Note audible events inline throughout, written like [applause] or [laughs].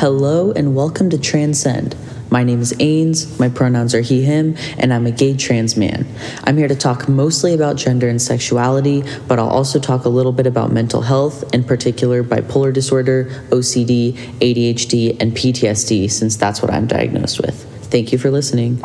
Hello and welcome to Transcend. My name is Ains, my pronouns are he, him, and I'm a gay trans man. I'm here to talk mostly about gender and sexuality, but I'll also talk a little bit about mental health, in particular bipolar disorder, OCD, ADHD, and PTSD, since that's what I'm diagnosed with. Thank you for listening.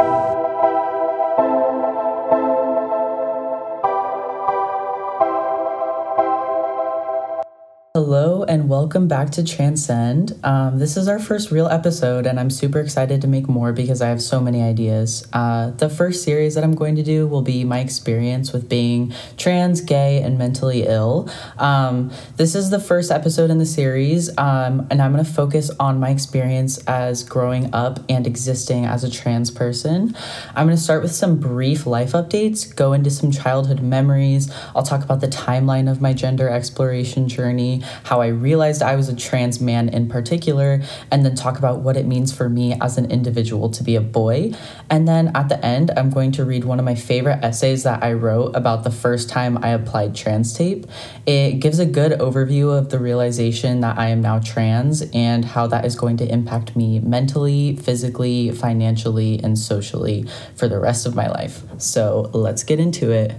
Welcome back to Transcend. Um, this is our first real episode, and I'm super excited to make more because I have so many ideas. Uh, the first series that I'm going to do will be my experience with being trans, gay, and mentally ill. Um, this is the first episode in the series, um, and I'm going to focus on my experience as growing up and existing as a trans person. I'm going to start with some brief life updates, go into some childhood memories. I'll talk about the timeline of my gender exploration journey how I realized I was a trans man in particular, and then talk about what it means for me as an individual to be a boy. And then at the end, I'm going to read one of my favorite essays that I wrote about the first time I applied trans tape. It gives a good overview of the realization that I am now trans and how that is going to impact me mentally, physically, financially, and socially for the rest of my life. So let's get into it.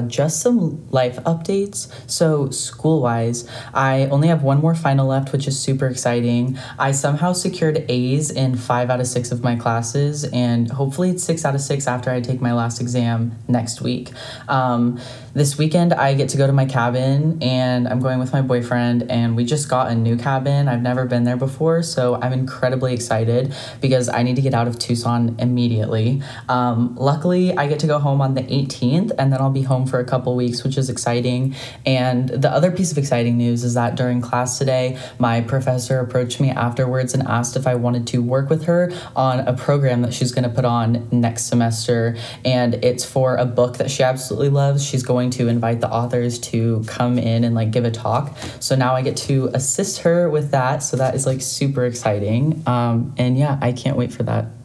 Just some life updates. So, school wise, I only have one more final left, which is super exciting. I somehow secured A's in five out of six of my classes, and hopefully it's six out of six after I take my last exam next week. Um, this weekend, I get to go to my cabin, and I'm going with my boyfriend, and we just got a new cabin. I've never been there before, so I'm incredibly excited because I need to get out of Tucson immediately. Um, luckily, I get to go home on the 18th, and then I'll be home for a couple weeks, which is exciting. And the other piece of exciting news is that during class today, my professor approached me afterwards and asked if I wanted to work with her on a program that she's going to put on next semester. And it's for a book that she absolutely loves. She's going to invite the authors to come in and like give a talk. So now I get to assist her with that. So that is like super exciting. Um, and yeah, I can't wait for that.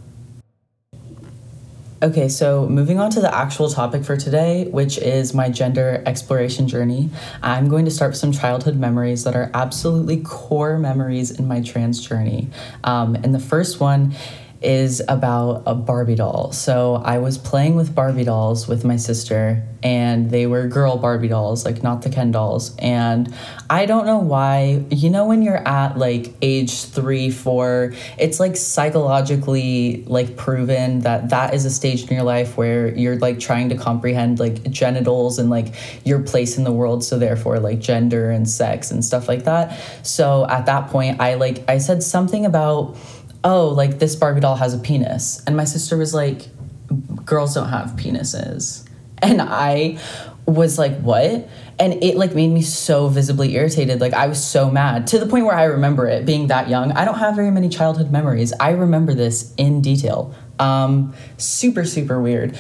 Okay, so moving on to the actual topic for today, which is my gender exploration journey, I'm going to start with some childhood memories that are absolutely core memories in my trans journey. Um, and the first one is about a Barbie doll. So I was playing with Barbie dolls with my sister, and they were girl Barbie dolls, like not the Ken dolls. And I don't know why, you know, when you're at like age three, four, it's like psychologically like proven that that is a stage in your life where you're like trying to comprehend like genitals and like your place in the world. So therefore, like gender and sex and stuff like that. So at that point, I like, I said something about, oh, like this Barbie doll has a penis. And my sister was like, girls don't have penises. And I was like, what? And it like made me so visibly irritated. Like I was so mad to the point where I remember it being that young. I don't have very many childhood memories. I remember this in detail. Um, super, super weird.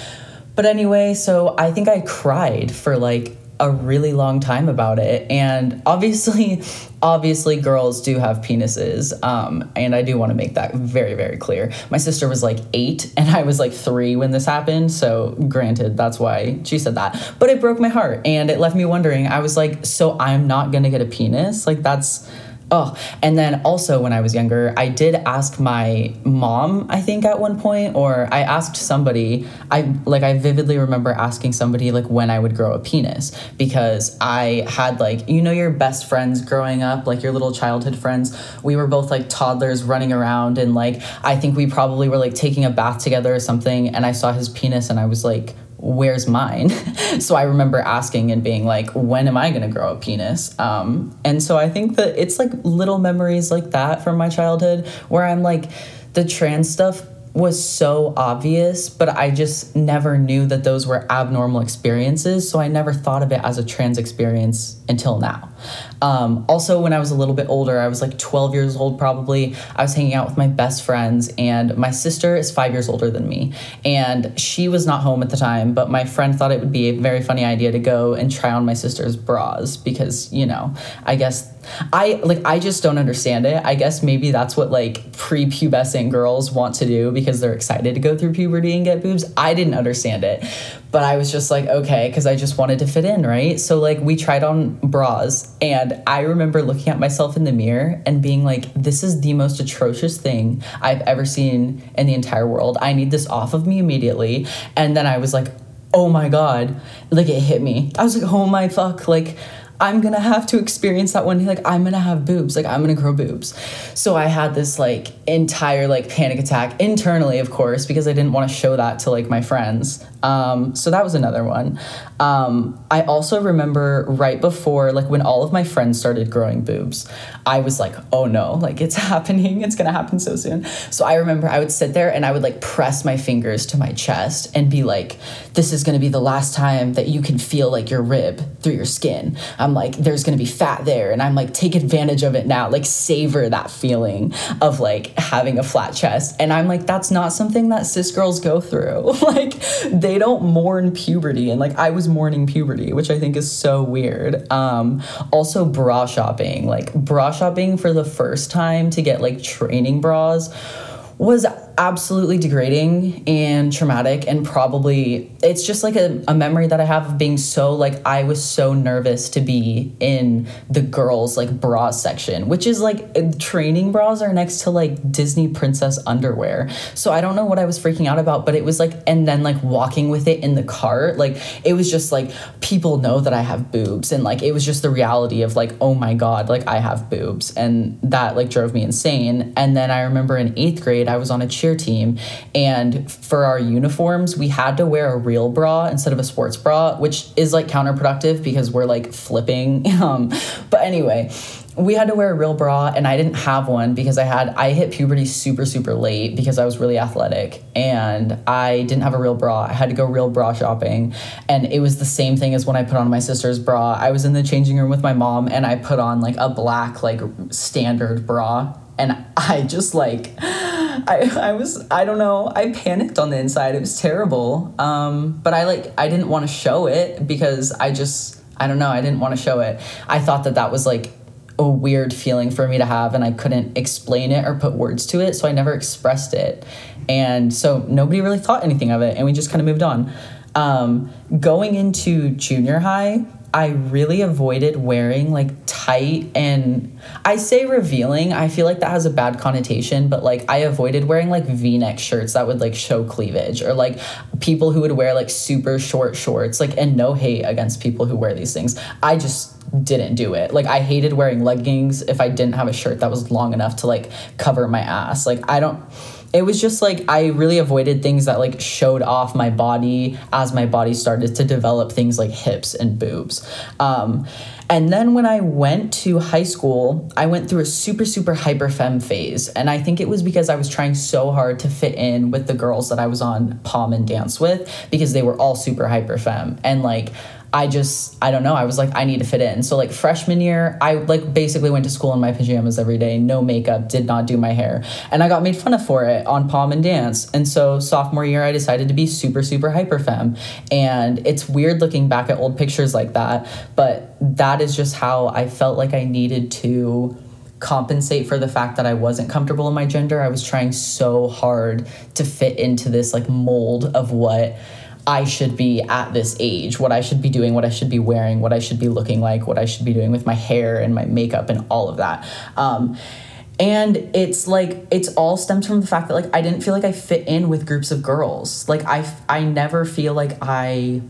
But anyway, so I think I cried for like a really long time about it. And obviously, [laughs] obviously, girls do have penises. Um, and I do want to make that very, very clear. My sister was like eight, and I was like three when this happened. So, granted, that's why she said that. But it broke my heart and it left me wondering. I was like, so I'm not going to get a penis? Like, that's Oh, and then also when I was younger, I did ask my mom, I think at one point, or I asked somebody, I like I vividly remember asking somebody like when I would grow a penis because I had like, you know, your best friends growing up, like your little childhood friends. We were both like toddlers running around and like I think we probably were like taking a bath together or something and I saw his penis and I was like, where's mine? [laughs] so I remember asking and being like, when am I going to grow a penis? Um, and so I think that it's like little memories like that from my childhood where I'm like, the trans stuff was so obvious, but I just never knew that those were abnormal experiences. So I never thought of it as a trans experience until now. Um, also, when I was a little bit older, I was like 12 years old probably, I was hanging out with my best friends, and my sister is five years older than me. And she was not home at the time, but my friend thought it would be a very funny idea to go and try on my sister's bras because, you know, I guess I like I just don't understand it. I guess maybe that's what like prepubescent girls want to do because they're excited to go through puberty and get boobs. I didn't understand it. But I was just like, okay, because I just wanted to fit in, right? So like we tried on bras And I remember looking at myself in the mirror and being like, this is the most atrocious thing I've ever seen in the entire world. I need this off of me immediately. And then I was like, oh my God. Like it hit me. I was like, oh my fuck. Like, I'm gonna have to experience that one day. Like, I'm gonna have boobs. Like, I'm gonna grow boobs. So I had this like entire like panic attack internally, of course, because I didn't want to show that to like my friends. Um, so that was another one. Um, I also remember right before, like when all of my friends started growing boobs, I was like, oh no, [laughs] like it's happening. It's gonna happen so soon. So I remember I would sit there and I would like press my fingers to my chest and be like, this is gonna be the last time that you can feel like your rib through your skin. I'm like, there's gonna be fat there. And I'm like, take advantage of it now. Like, savor that feeling of like having a flat chest. And I'm like, that's not something that cis girls go through. [laughs] like, they they don't mourn puberty and like I was mourning puberty, which I think is so weird. Um, also bra shopping, like bra shopping for the first time to get like training bras was absolutely degrading and traumatic and probably it's just like a, a memory that i have of being so like i was so nervous to be in the girls like bra section which is like uh, training bras are next to like disney princess underwear. So i don't know what i was freaking out about but it was like and then like walking with it in the cart like it was just like people know that i have boobs and like it was just the reality of like oh my god like i have boobs. And that like drove me insane. And then i remember in eighth grade i was on a cheer team. And for our uniforms, we had to wear a real bra instead of a sports bra, which is like counterproductive because we're like flipping. [laughs] Um, but anyway, we had to wear a real bra and I didn't have one because I had I hit puberty super super late because I was really athletic and I didn't have a real bra. I had to go real bra shopping and it was the same thing as when I put on my sister's bra. I was in the changing room with my mom and I put on like a black like standard bra and I just like I, I was I don't know. I panicked on the inside. It was terrible. Um, but I like I didn't want to show it because I just I don't know. I didn't want to show it. I thought that that was like a weird feeling for me to have and I couldn't explain it or put words to it so I never expressed it. And so nobody really thought anything of it and we just kind of moved on. Um, going into junior high I really avoided wearing like tight and I say revealing. I feel like that has a bad connotation, but like I avoided wearing like V-neck shirts that would like show cleavage or like people who would wear like super short shorts. Like and no hate against people who wear these things. I just didn't do it. Like I hated wearing leggings if I didn't have a shirt that was long enough to like cover my ass. Like I don't it was just like I really avoided things that like showed off my body as my body started to develop things like hips and boobs. Um, and then when I went to high school, I went through a super, super hyper femme phase. And I think it was because I was trying so hard to fit in with the girls that I was on pom and dance with because they were all super hyper femme. And like, I just I don't know. I was like I need to fit in. So like freshman year, I like basically went to school in my pajamas every day, no makeup, did not do my hair, and I got made fun of for it on pom and dance. And so sophomore year, I decided to be super super hyper femme, and it's weird looking back at old pictures like that, but that is just how I felt like I needed to compensate for the fact that I wasn't comfortable in my gender. I was trying so hard to fit into this like mold of what I should be at this age, what I should be doing, what I should be wearing, what I should be looking like, what I should be doing with my hair and my makeup and all of that. Um, and it's like it's all stems from the fact that like I didn't feel like I fit in with groups of girls. Like I I never feel like I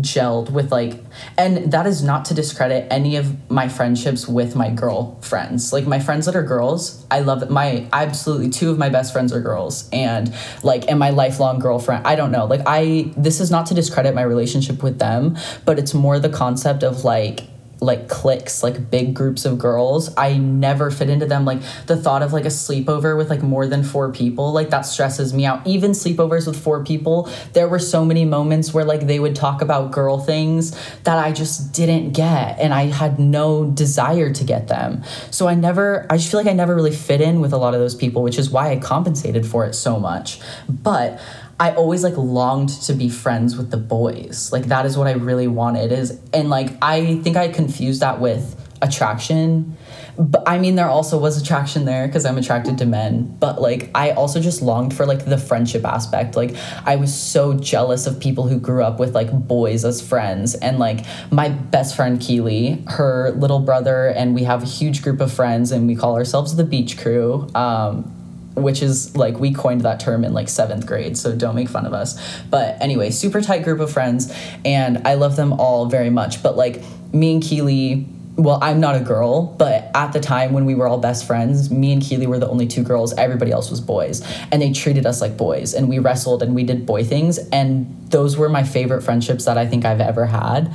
gelled with like and that is not to discredit any of my friendships with my girl friends like my friends that are girls i love my absolutely two of my best friends are girls and like and my lifelong girlfriend? I don't know. Like i this is not to discredit my relationship with them but it's more the concept of like like cliques, like big groups of girls. I never fit into them. Like the thought of like a sleepover with like more than four people, like that stresses me out. Even sleepovers with four people, there were so many moments where like they would talk about girl things that I just didn't get and I had no desire to get them. So I never, I just feel like I never really fit in with a lot of those people, which is why I compensated for it so much. But I always like longed to be friends with the boys. Like that is what I really wanted is and like I think I confused that with attraction but I mean, there also was attraction there because I'm attracted to men. But like, I also just longed for like the friendship aspect. Like, I was so jealous of people who grew up with like boys as friends. And like, my best friend Keely, her little brother, and we have a huge group of friends, and we call ourselves the Beach Crew. Um, which is like we coined that term in like seventh grade, so don't make fun of us. But anyway, super tight group of friends, and I love them all very much. But like me and Keely well, I'm not a girl, but at the time when we were all best friends, me and Keely were the only two girls. Everybody else was boys. And they treated us like boys. And we wrestled and we did boy things. And those were my favorite friendships that I think I've ever had.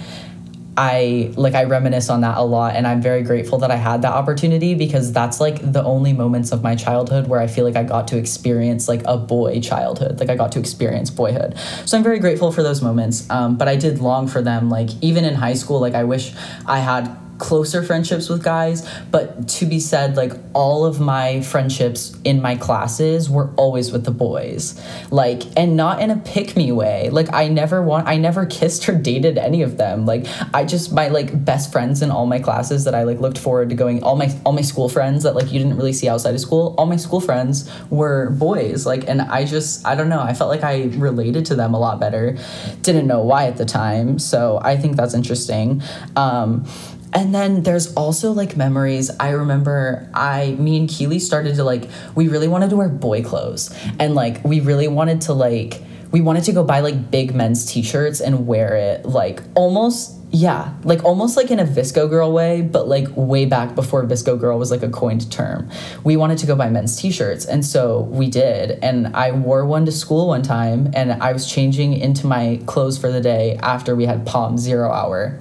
I like I reminisce on that a lot and I'm very grateful that I had that opportunity because that's like the only moments of my childhood where I feel like I got to experience like a boy childhood like I got to experience boyhood. So I'm very grateful for those moments um, but I did long for them like even in high school like I wish I had closer friendships with guys but to be said like all of my friendships in my classes were always with the boys. Like and not in a pick me way. Like i never want i never kissed or dated any of them. Like i just my like best friends in all my classes that i like looked forward to going all my all my school friends that like you didn't really see outside of school all my school friends were boys. Like and i just i don't know. I felt like i related to them a lot better. Didn't know why at the time. So i think that's interesting. Um and then there's also like memories. I remember I, me and Keely started to like, we really wanted to wear boy clothes. And like, we really wanted to like, we wanted to go buy like big men's t shirts and wear it like almost yeah, like almost like in a VSCO girl way, but like way back before VSCO girl was like a coined term. We wanted to go buy men's t-shirts, and so we did. And I wore one to school one time, and I was changing into my clothes for the day after we had Pom Zero Hour,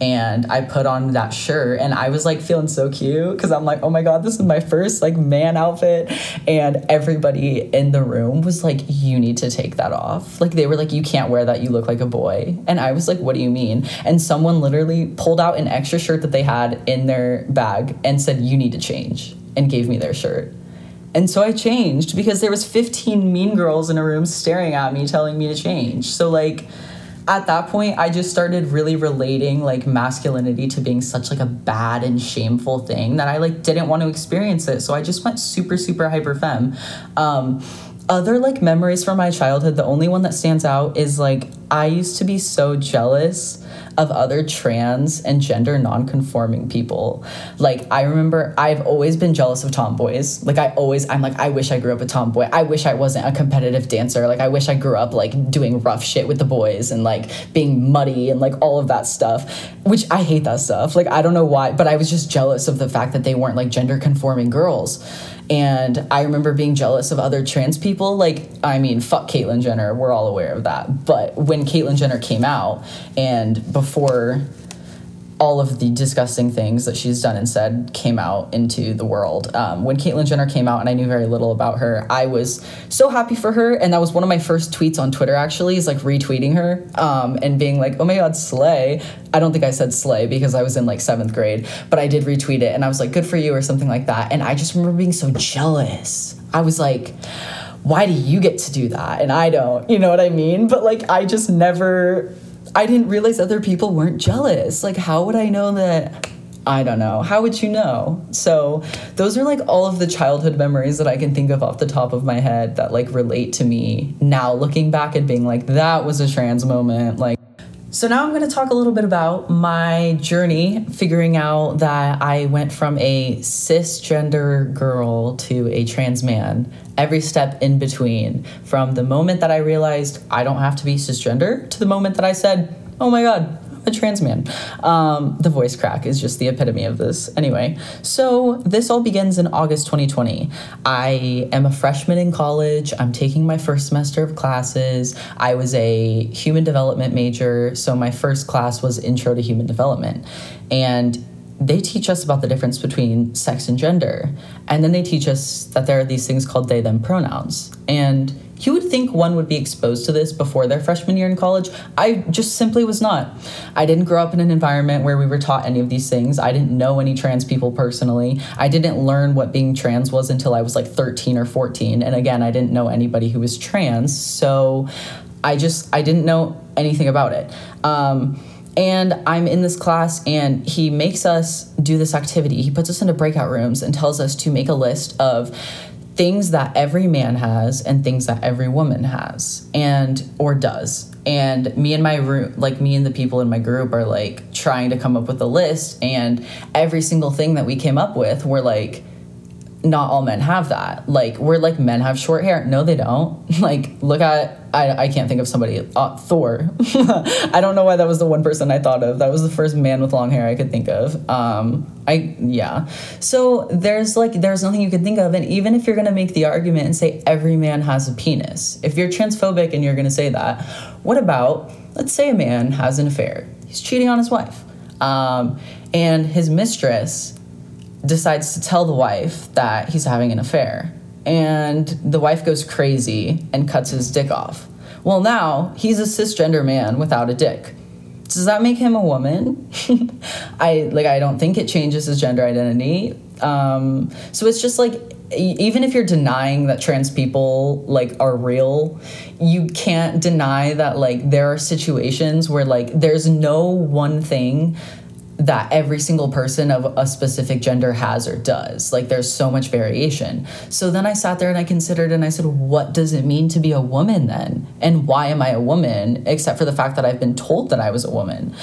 and I put on that shirt and I was like feeling so cute because I'm like, oh my god, this is my first like man outfit. And everybody in the room was like, you need to take that off. Like they were like, you can't wear that, you look like a boy. And I was like, what do you mean? And someone literally pulled out an extra shirt that they had in their bag and said, you need to change and gave me their shirt. And so I changed because there was 15 mean girls in a room staring at me telling me to change. So like at that point i just started really relating like masculinity to being such like a bad and shameful thing that i like didn't want to experience it. So i just went super super hyper femme. Um, other like memories from my childhood the only one that stands out is like i used to be so jealous of other trans and gender non-conforming people. Like I remember I've always been jealous of tomboys. Like I always I'm like I wish I grew up a tomboy. I wish I wasn't a competitive dancer. Like I wish I grew up like doing rough shit with the boys and like being muddy and like all of that stuff, which I hate that stuff. Like I don't know why, but I was just jealous of the fact that they weren't like gender conforming girls. And I remember being jealous of other trans people. Like, I mean, fuck Caitlyn Jenner. We're all aware of that. But when Caitlyn Jenner came out, and before all of the disgusting things that she's done and said came out into the world. Um, when Caitlyn Jenner came out and I knew very little about her, I was so happy for her. And that was one of my first tweets on Twitter, actually, is like retweeting her um, and being like, oh my God, slay. I don't think I said slay because I was in like seventh grade, but I did retweet it and I was like, good for you or something like that. And I just remember being so jealous. I was like, why do you get to do that and I don't? You know what I mean? But like, I just never I didn't realize other people weren't jealous. Like, how would I know that? I don't know. How would you know? So, those are like all of the childhood memories that I can think of off the top of my head that like relate to me now, looking back and being like, that was a trans moment. Like, so now I'm going to talk a little bit about my journey figuring out that I went from a cisgender girl to a trans man. Every step in between, from the moment that I realized I don't have to be cisgender to the moment that I said, "Oh my god, a trans man. Um, the voice crack is just the epitome of this. Anyway, so this all begins in August 2020. I am a freshman in college. I'm taking my first semester of classes. I was a human development major, so my first class was Intro to Human Development. And they teach us about the difference between sex and gender. And then they teach us that there are these things called they them pronouns. And you would think one would be exposed to this before their freshman year in college. I just simply was not. I didn't grow up in an environment where we were taught any of these things. I didn't know any trans people personally. I didn't learn what being trans was until I was like 13 or 14. And again, I didn't know anybody who was trans. So I just, I didn't know anything about it. Um, and I'm in this class, and he makes us do this activity. He puts us into breakout rooms and tells us to make a list of things that every man has and things that every woman has and or does and me and my room like me and the people in my group are like trying to come up with a list and every single thing that we came up with we're like not all men have that. Like we're like men have short hair. No, they don't. [laughs] Like look at I, I can't think of somebody. Uh, Thor. [laughs] I don't know why that was the one person I thought of. That was the first man with long hair I could think of. Um, I yeah. So there's like there's nothing you can think of, and even if you're gonna make the argument and say every man has a penis, if you're transphobic and you're gonna say that, what about let's say a man has an affair. He's cheating on his wife, um, and his mistress decides to tell the wife that he's having an affair. And the wife goes crazy and cuts his dick off. Well, now he's a cisgender man without a dick. Does that make him a woman? [laughs] I like I don't think it changes his gender identity. Um, so it's just like even if you're denying that trans people like are real you can't deny that like there are situations where like there's no one thing that every single person of a specific gender has or does. Like there's so much variation. So then I sat there and I considered and I said, what does it mean to be a woman then? And why am I a woman except for the fact that I've been told that I was a woman?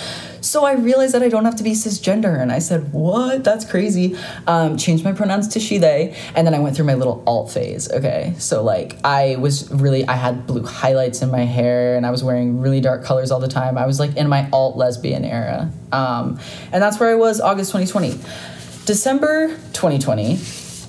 So I realized that I don't have to be cisgender. And I said, What? That's crazy. Um, changed my pronouns to she, they. And then I went through my little alt phase. Okay. So, like, I was really, I had blue highlights in my hair and I was wearing really dark colors all the time. I was like in my alt lesbian era. Um, and that's where I was August 2020. December 2020,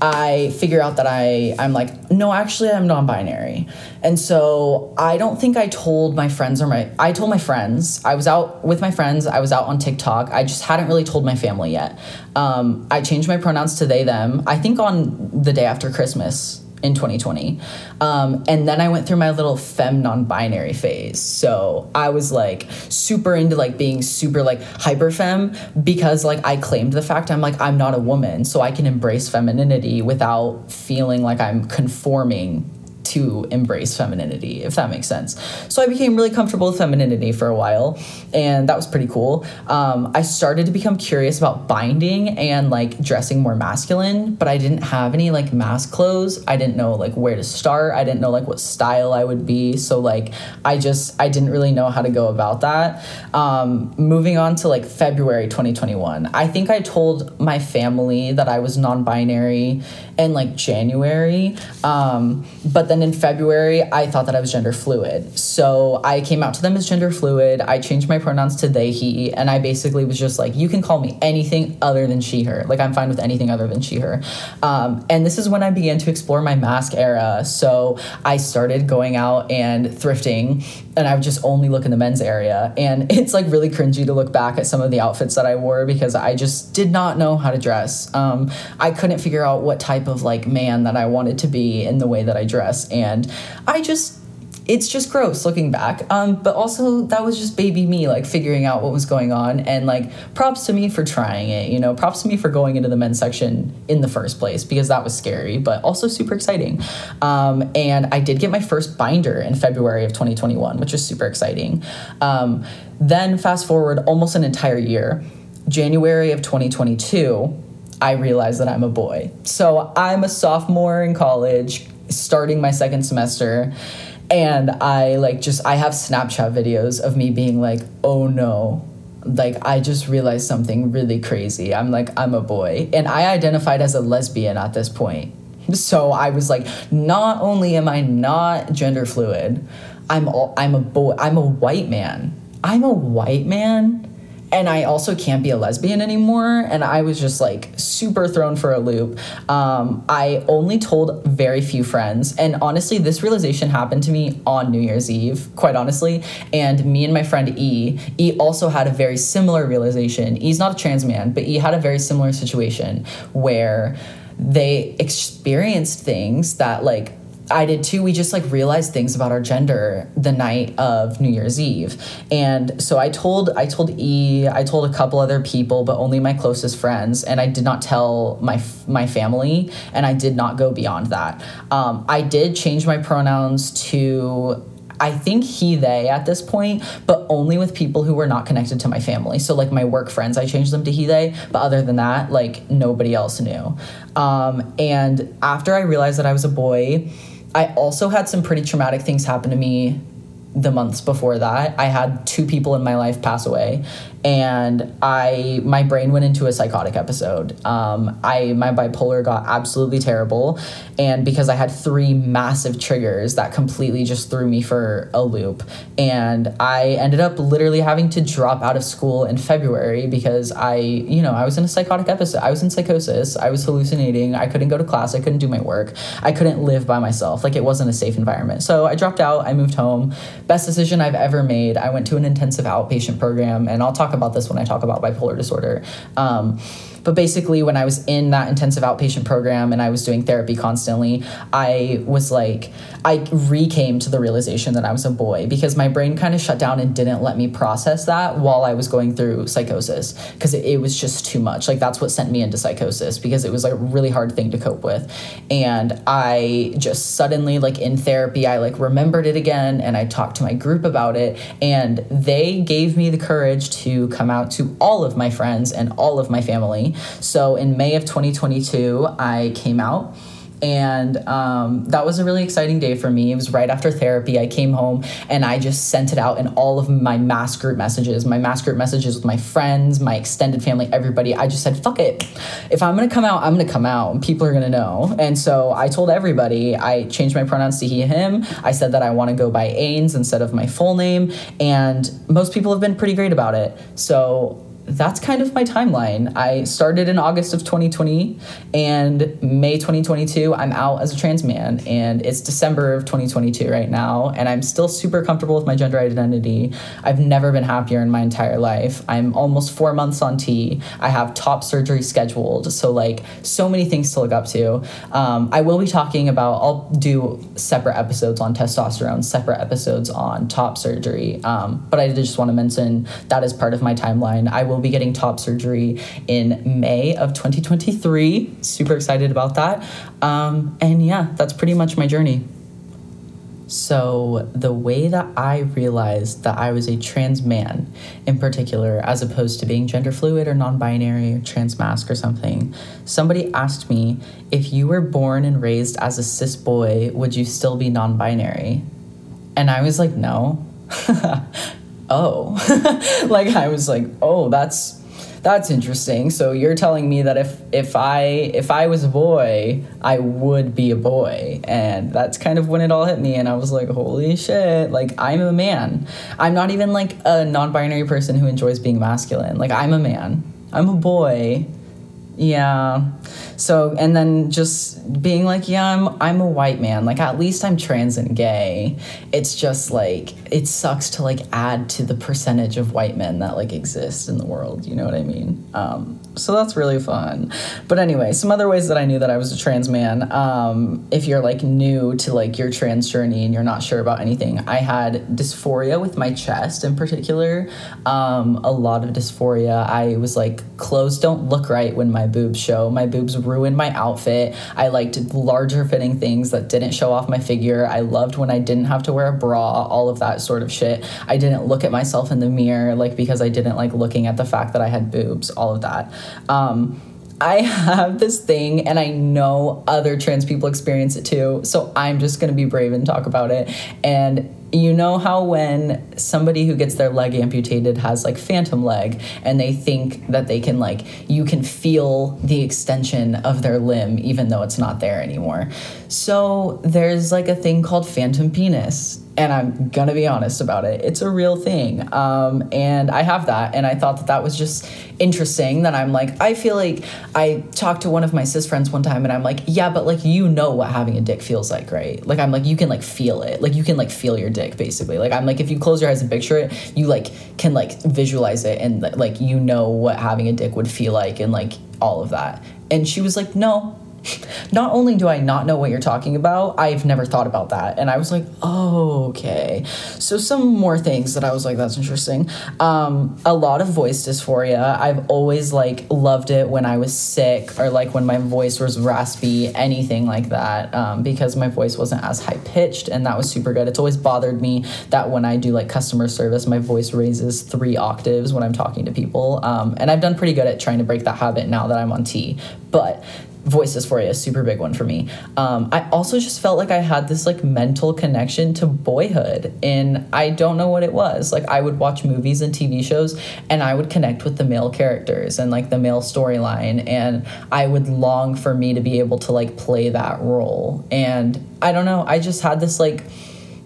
I figure out that I I'm like no actually I'm non-binary. And so I don't think I told my friends or my I told my friends. I was out with my friends. I was out on TikTok. I just hadn't really told my family yet. Um, I changed my pronouns to they them. I think on the day after Christmas in 2020. Um, and then I went through my little fem non-binary phase. So I was like super into like being super like hyper fem because like I claimed the fact I'm like I'm not a woman, so I can embrace femininity without feeling like I'm conforming to embrace femininity, if that makes sense. So I became really comfortable with femininity for a while, and that was pretty cool. Um, I started to become curious about binding and like dressing more masculine, but I didn't have any like masc clothes. I didn't know like where to start. I didn't know like what style I would be. So like I just I didn't really know how to go about that. Um, moving on to like February 2021, I think I told my family that I was non-binary in like January, um, but then in February, I thought that I was gender fluid. So I came out to them as gender fluid. I changed my pronouns to they, he, and I basically was just like, you can call me anything other than she, her. Like, I'm fine with anything other than she, her. Um, and this is when I began to explore my masc era. So I started going out and thrifting, and I would just only look in the men's area. And [laughs] it's like really cringy to look back at some of the outfits that I wore because I just did not know how to dress. Um, I couldn't figure out what type of like man that I wanted to be in the way that I dress and I just it's just gross looking back. Um, but also that was just baby me like figuring out what was going on and like props to me for trying it, you know, props to me for going into the men's section in the first place because that was scary, but also super exciting. Um, and I did get my first binder in February of 2021, which was super exciting. Um, then fast forward almost an entire year, January of 2022. I realized that I'm a boy. So I'm a sophomore in college, starting my second semester and I like just I have Snapchat videos of me being like, "Oh no." Like I just realized something really crazy. I'm like I'm a boy and I identified as a lesbian at this point. So I was like, not only am I not gender fluid, I'm all, I'm a boy. I'm a white man. I'm a white man and I also can't be a lesbian anymore. And I was just like super thrown for a loop. Um, I only told very few friends. And honestly, this realization happened to me on New Year's Eve, quite honestly. And me and my friend E, E also had a very similar realization. E's not a trans man, but E had a very similar situation where they experienced things that like I did too. We just like realized things about our gender the night of New Year's Eve. And so I told I told E, I told a couple other people, but only my closest friends, and I did not tell my my family, and I did not go beyond that. Um, I did change my pronouns to I think he, they at this point, but only with people who were not connected to my family. So, like my work friends, I changed them to he, they, but other than that, like nobody else knew. Um, and after I realized that I was a boy, I also had some pretty traumatic things happen to me the months before that. I had two people in my life pass away, and I my brain went into a psychotic episode. Um, I my bipolar got absolutely terrible, and because I had three massive triggers that completely just threw me for a loop, and I ended up literally having to drop out of school in February because I you know I was in a psychotic episode. I was in psychosis. I was hallucinating. I couldn't go to class. I couldn't do my work. I couldn't live by myself. Like it wasn't a safe environment. So I dropped out. I moved home. Best decision I've ever made. I went to an intensive outpatient program, and I'll talk about this when I talk about bipolar disorder. Um, but basically, when I was in that intensive outpatient program and I was doing therapy constantly, I was like, I recame to the realization that I was a boy because my brain kind of shut down and didn't let me process that while I was going through psychosis because it, it, was just too much. Like, that's what sent me into psychosis because it was like a really hard thing to cope with. And I just suddenly, like, in therapy, I like remembered it again and I talked to my group about it. And they gave me the courage to come out to all of my friends and all of my family so in May of 2022, I came out and um, that was a really exciting day for me. It was right after therapy. I came home and I just sent it out in all of my mass group messages, my mass group messages with my friends, my extended family, everybody. I just said, fuck it. If I'm gonna come out, I'm gonna come out people are gonna know. And so I told everybody, I changed my pronouns to he, him. I said that I wanna go by Ains instead of my full name. And most people have been pretty great about it. So that's kind of my timeline. I started in August of 2020 and May 2022, I'm out as a trans man. And it's December of 2022 right now. And I'm still super comfortable with my gender identity. I've never been happier in my entire life. I'm almost four months on T. I have top surgery scheduled. So, like, so many things to look up to. Um, I will be talking about, I'll do separate episodes on testosterone, separate episodes on top surgery. Um, but I just want to mention that is part of my timeline. I will be getting top surgery in May of 2023. Super excited about that. Um, and yeah, that's pretty much my journey. So, the way that I realized that I was a trans man in particular, as opposed to being gender fluid or non binary or trans masc or something, somebody asked me if you were born and raised as a cis boy, would you still be non binary? And I was like, no. [laughs] oh. [laughs] Like i was like oh that's that's interesting. So you're telling me that if if i if i was a boy i would be a boy. And that's kind of when it all hit me. And i was like holy shit. Like i'm a man. I'm not even like a non-binary person who enjoys being masculine. Like i'm a man. I'm a boy yeah. So and then just being like, yeah, I'm I'm a white man. Like at least I'm trans and gay. It's just like it sucks to like add to the percentage of white men that like exist in the world. You know what I mean? Um, so that's really fun. But anyway, some other ways that I knew that I was a trans man. Um, if you're like new to like your trans journey and you're not sure about anything, I had dysphoria with my chest in particular. Um, a lot of dysphoria. I was like, clothes don't look right when my boobs show. My boobs ruined my outfit. I liked larger fitting things that didn't show off my figure. I loved when I didn't have to wear a bra, all of that sort of shit. I didn't look at myself in the mirror, like because I didn't like looking at the fact that I had boobs, all of that. Um, I have this thing, and I know other trans people experience it too. So I'm just gonna be brave and talk about it. And you know how when somebody who gets their leg amputated has like phantom leg and they think that they can like you can feel the extension of their limb even though it's not there anymore so there's like a thing called phantom penis and I'm gonna be honest about it. It's a real thing, um, and I have that, and I thought that that was just interesting. That I'm like, I feel like I talked to one of my cis friends one time, and I'm like, yeah, but like you know what having a dick feels like, right? Like I'm like, you can like feel it, like you can like feel your dick, basically. Like I'm like, if you close your eyes and picture it, you like can like visualize it, and like you know what having a dick would feel like, and like all of that. And she was like, no, not only do I not know what you're talking about, I've never thought about that. And I was like, oh, okay. So, some more things that I was like, that's interesting. Um, a lot of voice dysphoria. I've always like loved it when I was sick or like when my voice was raspy, anything like that, um, because my voice wasn't as high pitched and that was super good. It's always bothered me that when I do like customer service, my voice raises three octaves when I'm talking to people. Um, and I've done pretty good at trying to break that habit now that I'm on T. But voice dysphoria a super big one for me. Um, i also just felt like i had this like mental connection to boyhood and i don't know what it was. Like i would watch movies and tv shows and i would connect with the male characters and like the male storyline and i would long for me to be able to like play that role. And i don't know i just had this like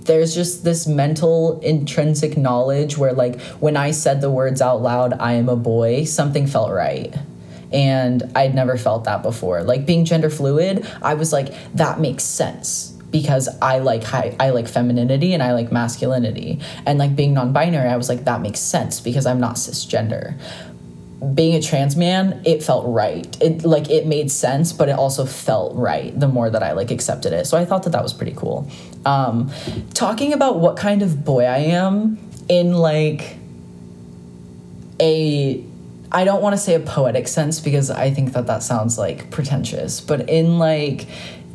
there's just this mental intrinsic knowledge where like when i said the words out loud i am a boy something felt right and I'd never felt that before. Like being gender fluid, I was like, that makes sense because I like high, I like femininity and I like masculinity. And like being non-binary, I was like, that makes sense because I'm not cisgender. Being a trans man, it felt right. It like it made sense, but it also felt right the more that I like accepted it. So I thought that that was pretty cool. Um, talking about what kind of boy I am in like a I don't want to say a poetic sense because I think that that sounds like pretentious, but in like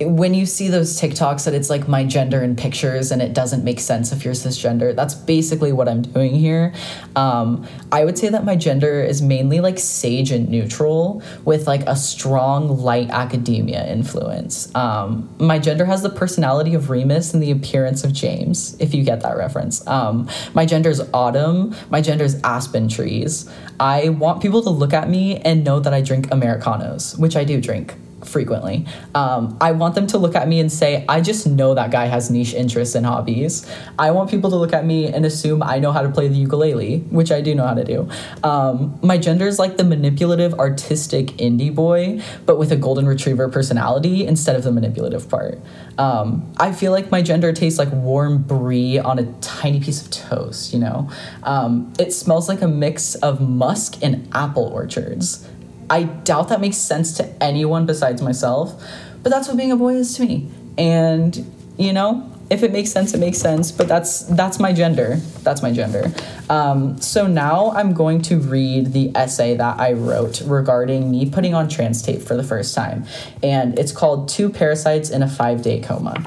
when you see those TikToks that it's like my gender in pictures and it doesn't make sense if you're cisgender, that's basically what I'm doing here. Um, I would say that my gender is mainly like sage and neutral with like a strong light academia influence. Um, my gender has the personality of Remus and the appearance of James, if you get that reference. Um, my gender is autumn. My gender is aspen trees. I want people to look at me and know that I drink Americanos, which I do drink frequently. Um, I want them to look at me and say, I just know that guy has niche interests and hobbies. I want people to look at me and assume I know how to play the ukulele, which I do know how to do. Um, my gender is like the manipulative, artistic indie boy, but with a golden retriever personality instead of the manipulative part. Um, I feel like my gender tastes like warm brie on a tiny piece of toast, you know? Um, it smells like a mix of musk and apple orchards. I doubt that makes sense to anyone besides myself, but that's what being a boy is to me. And, you know, if it makes sense, it makes sense. But that's that's my gender. That's my gender. Um, so now I'm going to read the essay that I wrote regarding me putting on trans tape for the first time, and it's called Two Parasites in a Five Day Coma."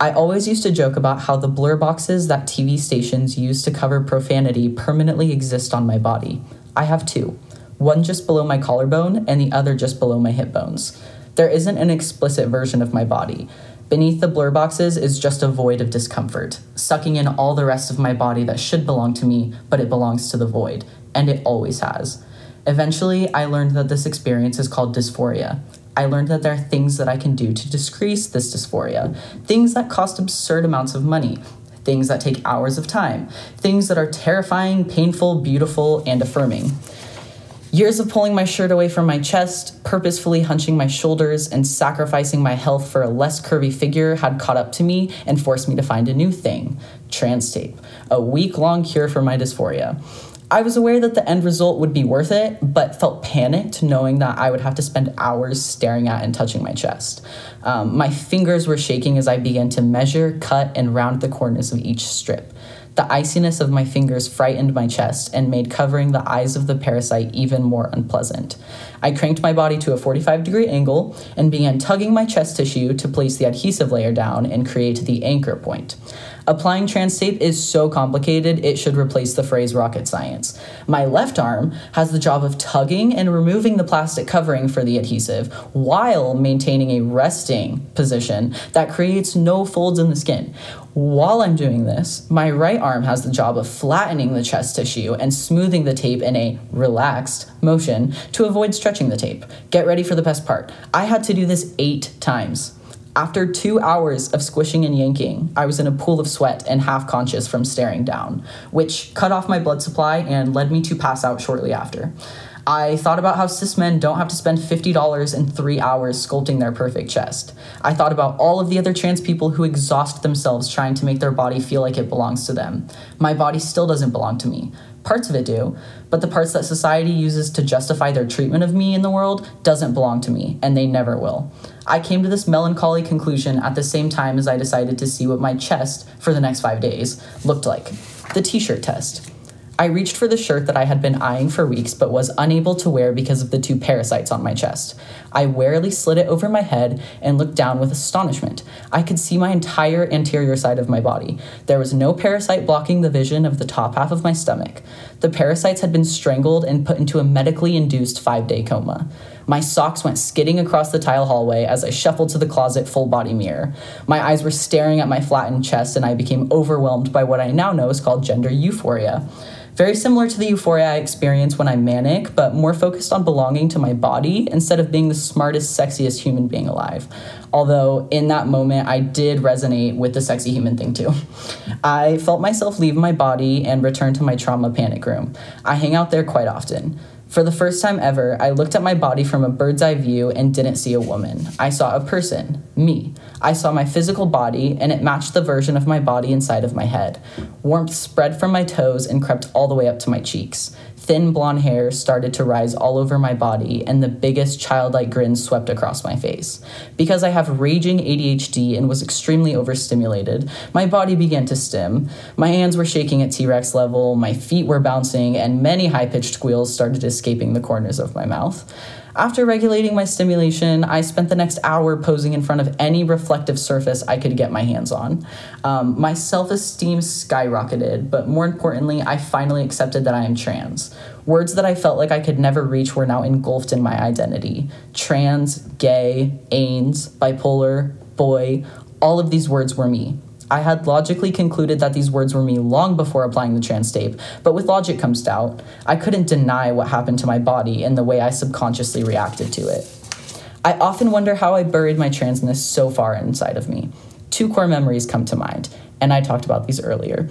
I always used to joke about how the blur boxes that TV stations use to cover profanity permanently exist on my body. I have two one just below my collarbone and the other just below my hip bones. There isn't an explicit version of my body. Beneath the blur boxes is just a void of discomfort, sucking in all the rest of my body that should belong to me, but it belongs to the void, and it always has. Eventually, I learned that this experience is called dysphoria. I learned that there are things that I can do to decrease this dysphoria, things that cost absurd amounts of money, things that take hours of time, things that are terrifying, painful, beautiful, and affirming. Years of pulling my shirt away from my chest, purposefully hunching my shoulders, and sacrificing my health for a less curvy figure had caught up to me and forced me to find a new thing trans tape, a week long cure for my dysphoria. I was aware that the end result would be worth it, but felt panicked knowing that I would have to spend hours staring at and touching my chest. Um, my fingers were shaking as I began to measure, cut, and round the corners of each strip. The iciness of my fingers frightened my chest and made covering the eyes of the parasite even more unpleasant. I cranked my body to a 45 degree angle and began tugging my chest tissue to place the adhesive layer down and create the anchor point. Applying trans tape is so complicated, it should replace the phrase rocket science. My left arm has the job of tugging and removing the plastic covering for the adhesive while maintaining a resting position that creates no folds in the skin. While I'm doing this, my right arm has the job of flattening the chest tissue and smoothing the tape in a relaxed motion to avoid stretching the tape. Get ready for the best part. I had to do this eight times. After two hours of squishing and yanking, I was in a pool of sweat and half conscious from staring down, which cut off my blood supply and led me to pass out shortly after. I thought about how cis men don't have to spend $50 in three hours sculpting their perfect chest. I thought about all of the other trans people who exhaust themselves trying to make their body feel like it belongs to them. My body still doesn't belong to me, Parts of it do, but the parts that society uses to justify their treatment of me in the world doesn't belong to me, and they never will. I came to this melancholy conclusion at the same time as I decided to see what my chest, for the next five days, looked like the t shirt test. I reached for the shirt that I had been eyeing for weeks but was unable to wear because of the two parasites on my chest. I warily slid it over my head and looked down with astonishment. I could see my entire anterior side of my body. There was no parasite blocking the vision of the top half of my stomach. The parasites had been strangled and put into a medically induced five day coma. My socks went skidding across the tile hallway as I shuffled to the closet full body mirror. My eyes were staring at my flattened chest, and I became overwhelmed by what I now know is called gender euphoria. Very similar to the euphoria I experience when I'm manic, but more focused on belonging to my body instead of being the smartest, sexiest human being alive. Although in that moment, I did resonate with the sexy human thing too. I felt myself leave my body and return to my trauma panic room. I hang out there quite often. For the first time ever, I looked at my body from a bird's eye view and didn't see a woman. I saw a person, me. I saw my physical body, and it matched the version of my body inside of my head. Warmth spread from my toes and crept all the way up to my cheeks. Thin blonde hair started to rise all over my body, and the biggest childlike grin swept across my face. Because I have raging ADHD and was extremely overstimulated, my body began to stim. My hands were shaking at T Rex level, my feet were bouncing, and many high pitched squeals started escaping the corners of my mouth. After regulating my stimulation, I spent the next hour posing in front of any reflective surface I could get my hands on. Um, my self esteem skyrocketed, but more importantly, I finally accepted that I am trans. Words that I felt like I could never reach were now engulfed in my identity trans, gay, AINS, bipolar, boy, all of these words were me. I had logically concluded that these words were me long before applying the trans tape, but with logic comes doubt. I couldn't deny what happened to my body and the way I subconsciously reacted to it. I often wonder how I buried my transness so far inside of me. Two core memories come to mind, and I talked about these earlier.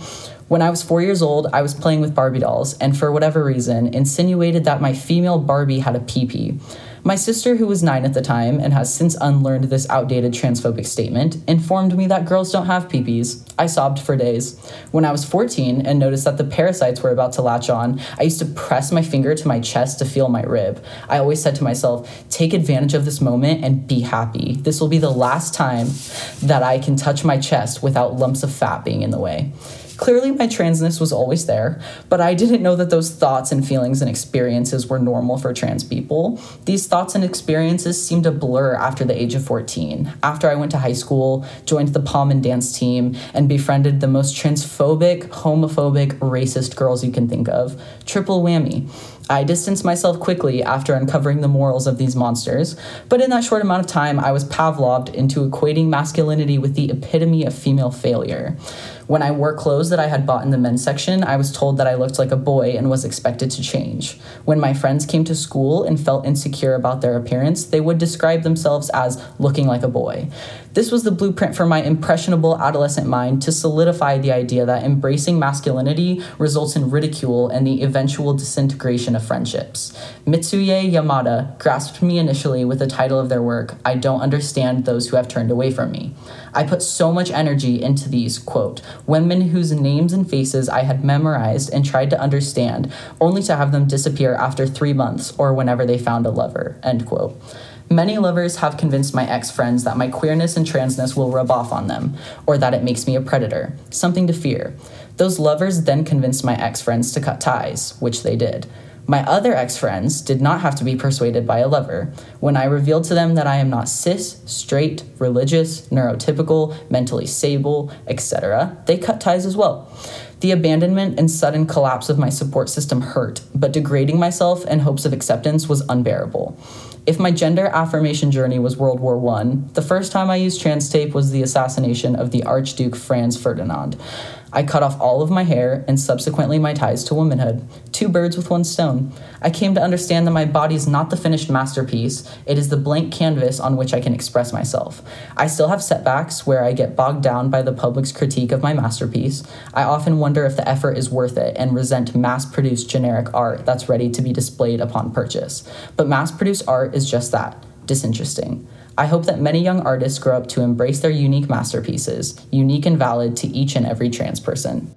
When I was four years old, I was playing with Barbie dolls, and for whatever reason, insinuated that my female Barbie had a pee pee. My sister, who was nine at the time and has since unlearned this outdated transphobic statement, informed me that girls don't have peepees. I sobbed for days. When I was 14 and noticed that the parasites were about to latch on, I used to press my finger to my chest to feel my rib. I always said to myself, take advantage of this moment and be happy. This will be the last time that I can touch my chest without lumps of fat being in the way. Clearly, my transness was always there, but I didn't know that those thoughts and feelings and experiences were normal for trans people. These thoughts and experiences seemed to blur after the age of 14. After I went to high school, joined the pom and dance team, and befriended the most transphobic, homophobic, racist girls you can think of. Triple whammy. I distanced myself quickly after uncovering the morals of these monsters, but in that short amount of time, I was Pavloved into equating masculinity with the epitome of female failure. When I wore clothes that I had bought in the men's section, I was told that I looked like a boy and was expected to change. When my friends came to school and felt insecure about their appearance, they would describe themselves as looking like a boy. This was the blueprint for my impressionable adolescent mind to solidify the idea that embracing masculinity results in ridicule and the eventual disintegration of friendships. Mitsuye Yamada grasped me initially with the title of their work, I Don't Understand Those Who Have Turned Away From Me. I put so much energy into these, quote, women whose names and faces I had memorized and tried to understand, only to have them disappear after three months or whenever they found a lover, end quote. Many lovers have convinced my ex friends that my queerness and transness will rub off on them, or that it makes me a predator, something to fear. Those lovers then convinced my ex friends to cut ties, which they did. My other ex friends did not have to be persuaded by a lover. When I revealed to them that I am not cis, straight, religious, neurotypical, mentally stable, etc., they cut ties as well. The abandonment and sudden collapse of my support system hurt, but degrading myself in hopes of acceptance was unbearable. If my gender affirmation journey was World War I, the first time I used trans tape was the assassination of the Archduke Franz Ferdinand. I cut off all of my hair and subsequently my ties to womanhood. Two birds with one stone. I came to understand that my body is not the finished masterpiece, it is the blank canvas on which I can express myself. I still have setbacks where I get bogged down by the public's critique of my masterpiece. I often wonder if the effort is worth it and resent mass produced generic art that's ready to be displayed upon purchase. But mass produced art is just that disinteresting. I hope that many young artists grow up to embrace their unique masterpieces, unique and valid to each and every trans person.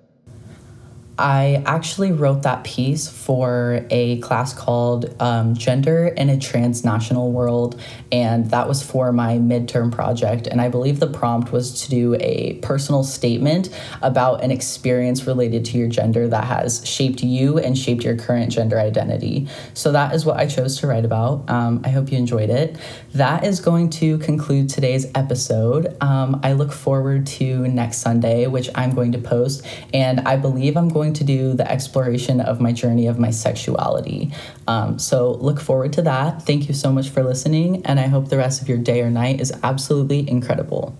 I actually wrote that piece for a class called um, Gender in a Transnational World, and that was for my midterm project. And I believe the prompt was to do a personal statement about an experience related to your gender that has shaped you and shaped your current gender identity. So that is what I chose to write about. Um, I hope you enjoyed it. That is going to conclude today's episode. Um, I look forward to next Sunday, which I'm going to post, and I believe I'm going to do the exploration of my journey of my sexuality. Um, so look forward to that. Thank you so much for listening, and I hope the rest of your day or night is absolutely incredible.